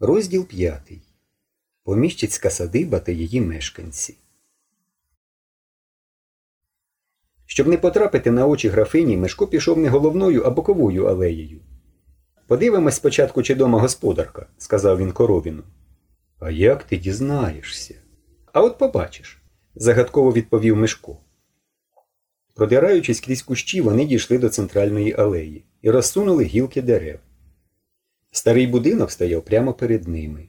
Розділ п'ятий. Поміщицька садиба та її мешканці. Щоб не потрапити на очі графині, Мишко пішов не головною, а боковою алеєю. Подивимось спочатку, чи дома господарка, сказав він коровіну. А як ти дізнаєшся? А от побачиш, загадково відповів Мишко. Продираючись крізь кущі, вони дійшли до центральної алеї і розсунули гілки дерев. Старий будинок стояв прямо перед ними.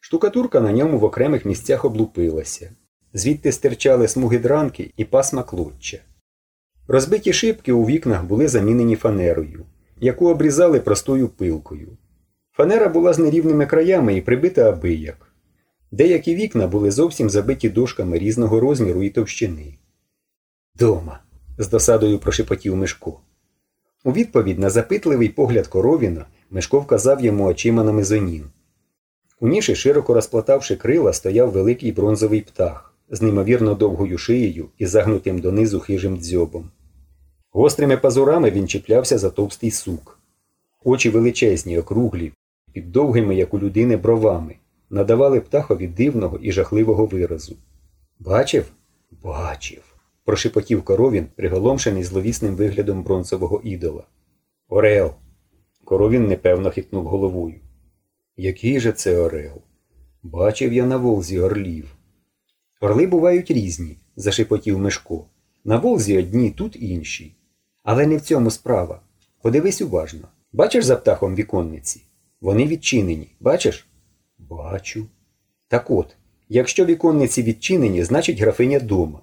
Штукатурка на ньому в окремих місцях облупилася, звідти стирчали смуги дранки і пасма клоччя. Розбиті шибки у вікнах були замінені фанерою, яку обрізали простою пилкою. Фанера була з нерівними краями і прибита абияк. Деякі вікна були зовсім забиті дошками різного розміру і товщини. Дома. з досадою прошепотів Мишко. У відповідь на запитливий погляд коровіна Мишко вказав йому очима на мезонін. У ніші, широко розплатавши крила, стояв великий бронзовий птах з неймовірно довгою шиєю і загнутим донизу хижим дзьобом. Гострими пазурами він чіплявся за товстий сук. Очі величезні, округлі, під довгими, як у людини, бровами, надавали птахові дивного і жахливого виразу. Бачив? Бачив. прошепотів коровін, приголомшений зловісним виглядом бронзового ідола. Орел. Коровін непевно хитнув головою. Який же це орел? Бачив я на волзі орлів. Орли бувають різні, зашепотів Мишко. На волзі одні, тут інші. Але не в цьому справа. Подивись уважно. Бачиш за птахом віконниці? Вони відчинені. Бачиш? Бачу. Так от, якщо віконниці відчинені, значить графиня дома.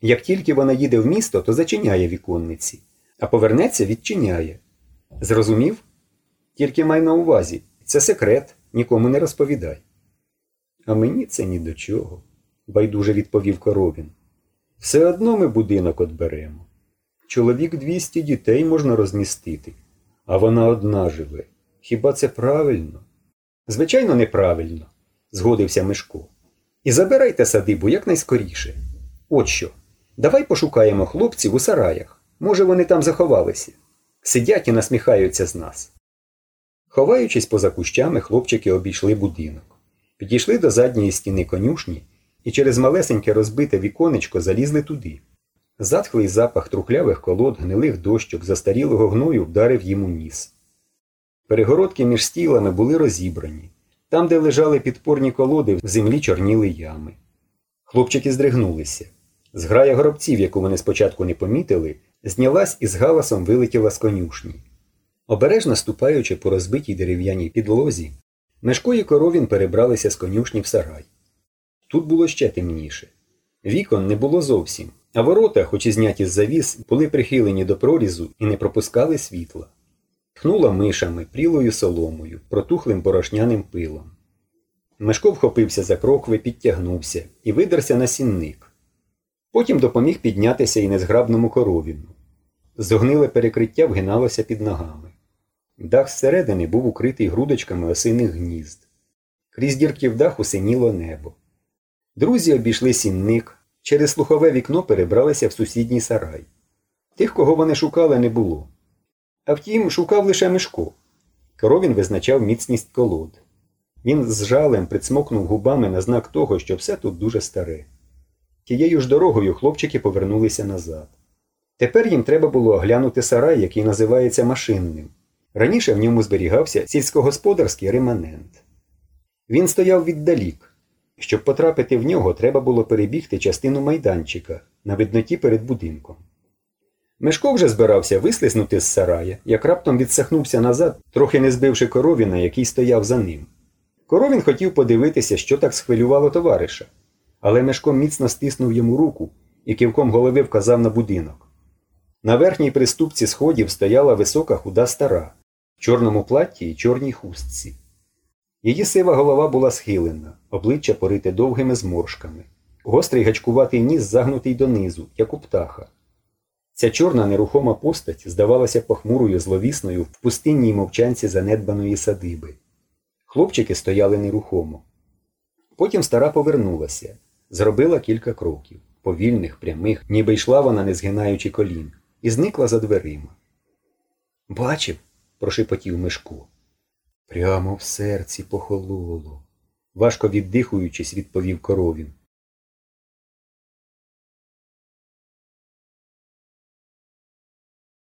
Як тільки вона їде в місто, то зачиняє віконниці, а повернеться відчиняє. Зрозумів? Тільки май на увазі, це секрет, нікому не розповідай. А мені це ні до чого, байдуже відповів коровін. Все одно ми будинок отберемо. Чоловік двісті дітей можна розмістити, а вона одна живе. Хіба це правильно? Звичайно, неправильно, згодився Мишко. І забирайте садибу якнайскоріше. От що. Давай пошукаємо хлопців у сараях. Може, вони там заховалися. Сидять і насміхаються з нас. Ховаючись поза кущами, хлопчики обійшли будинок. Підійшли до задньої стіни конюшні і через малесеньке розбите віконечко залізли туди. Затхлий запах трухлявих колод, гнилих дощок, застарілого гною вдарив їм у ніс. Перегородки між стілами були розібрані. Там, де лежали підпорні колоди, в землі чорніли ями. Хлопчики здригнулися. Зграя горобців, яку вони спочатку не помітили, знялась і з галасом вилетіла з конюшні. Обережно ступаючи по розбитій дерев'яній підлозі, Мешко і коровін перебралися з конюшні в сарай. Тут було ще темніше. Вікон не було зовсім, а ворота, хоч і зняті з завіс, були прихилені до прорізу і не пропускали світла. Тхнула мишами, прілою соломою, протухлим борошняним пилом. Мешко вхопився за крокви, підтягнувся і видерся на сінник. Потім допоміг піднятися і незграбному коровіну. Зогниле перекриття вгиналося під ногами. Дах зсередини був укритий грудочками осиних гнізд. Крізь дірки в даху синіло небо. Друзі обійшли сінник, через слухове вікно перебралися в сусідній сарай. Тих, кого вони шукали, не було. А втім, шукав лише Мишко. Коровін визначав міцність колод. Він з жалем прицмокнув губами на знак того, що все тут дуже старе. Тією ж дорогою хлопчики повернулися назад. Тепер їм треба було оглянути сарай, який називається машинним. Раніше в ньому зберігався сільськогосподарський реманент. Він стояв віддалік. Щоб потрапити в нього, треба було перебігти частину майданчика на видноті перед будинком. Мешко вже збирався вислизнути з сарая, як раптом відсахнувся назад, трохи не збивши коровіна, який стояв за ним. Коровін хотів подивитися, що так схвилювало товариша, але Мешко міцно стиснув йому руку і кивком голови вказав на будинок. На верхній приступці сходів стояла висока худа стара, чорному платті і чорній хустці. Її сива голова була схилена, обличчя порите довгими зморшками, гострий гачкуватий ніс загнутий донизу, як у птаха. Ця чорна нерухома постать здавалася похмурою зловісною в пустинній мовчанці занедбаної садиби. Хлопчики стояли нерухомо. Потім стара повернулася, зробила кілька кроків, повільних, прямих, ніби йшла вона, не згинаючи колін, і зникла за дверима. Бачив, прошепотів Мишко. Прямо в серці похололо. Важко віддихуючись, відповів коровін.